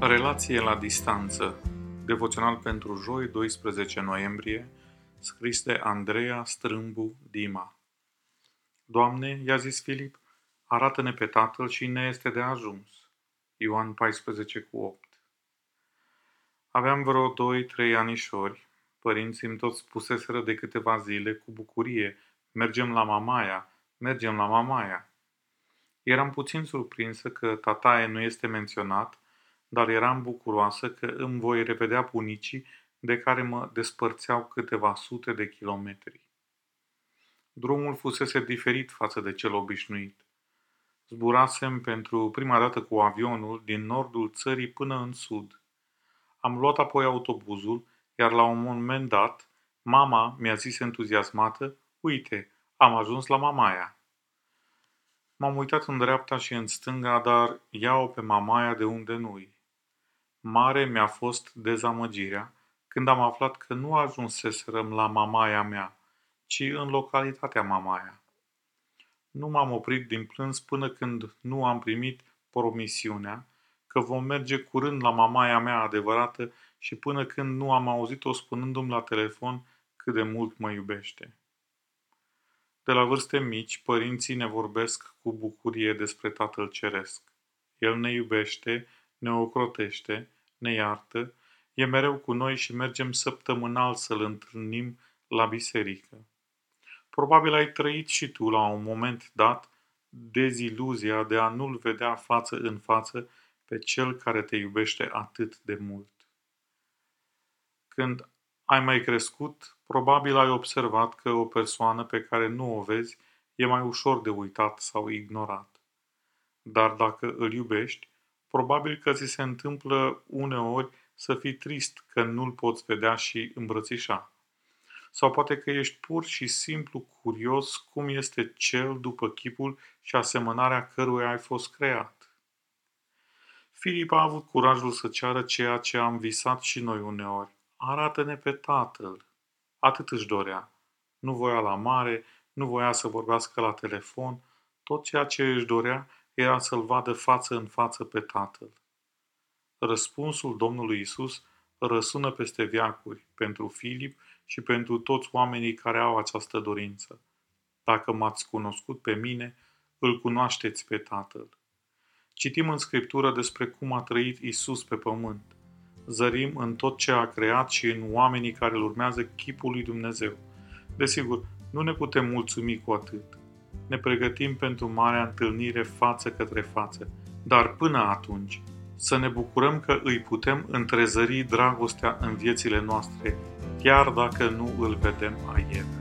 Relație la distanță. Devoțional pentru joi, 12 noiembrie, scris de Andreea Strâmbu Dima. Doamne, i-a zis Filip, arată-ne pe Tatăl și ne este de ajuns. Ioan 14 cu 8. Aveam vreo 2-3 anișori. Părinții îmi tot spuseseră de câteva zile cu bucurie, mergem la mamaia, mergem la mamaia. Eram puțin surprinsă că tataie nu este menționat, dar eram bucuroasă că îmi voi revedea bunicii de care mă despărțeau câteva sute de kilometri. Drumul fusese diferit față de cel obișnuit. Zburasem pentru prima dată cu avionul din nordul țării până în sud. Am luat apoi autobuzul, iar la un moment dat, mama mi-a zis entuziasmată, uite, am ajuns la Mamaia. M-am uitat în dreapta și în stânga, dar iau pe Mamaia de unde nu-i. Mare mi-a fost dezamăgirea când am aflat că nu ajunseserăm la Mamaia mea, ci în localitatea Mamaia. Nu m-am oprit din plâns până când nu am primit promisiunea că vom merge curând la mamaia mea adevărată și până când nu am auzit-o spunându-mi la telefon cât de mult mă iubește. De la vârste mici, părinții ne vorbesc cu bucurie despre Tatăl Ceresc. El ne iubește, ne ocrotește, ne iartă, e mereu cu noi și mergem săptămânal să-L întâlnim la biserică. Probabil ai trăit și tu la un moment dat deziluzia de a nu-L vedea față în față pe Cel care te iubește atât de mult. Când ai mai crescut, probabil ai observat că o persoană pe care nu o vezi e mai ușor de uitat sau ignorat. Dar dacă îl iubești, probabil că ți se întâmplă uneori să fii trist că nu-l poți vedea și îmbrățișa. Sau poate că ești pur și simplu curios cum este cel după chipul și asemănarea căruia ai fost creat. Filip a avut curajul să ceară ceea ce am visat și noi uneori. Arată-ne pe tatăl. Atât își dorea. Nu voia la mare, nu voia să vorbească la telefon. Tot ceea ce își dorea era să-l vadă față în față pe tatăl. Răspunsul Domnului Isus răsună peste viacuri pentru Filip și pentru toți oamenii care au această dorință. Dacă m-ați cunoscut pe mine, îl cunoașteți pe Tatăl. Citim în Scriptură despre cum a trăit Isus pe pământ. Zărim în tot ce a creat și în oamenii care îl urmează chipul lui Dumnezeu. Desigur, nu ne putem mulțumi cu atât. Ne pregătim pentru marea întâlnire față către față. Dar până atunci, să ne bucurăm că îi putem întrezări dragostea în viețile noastre, chiar dacă nu îl vedem a El.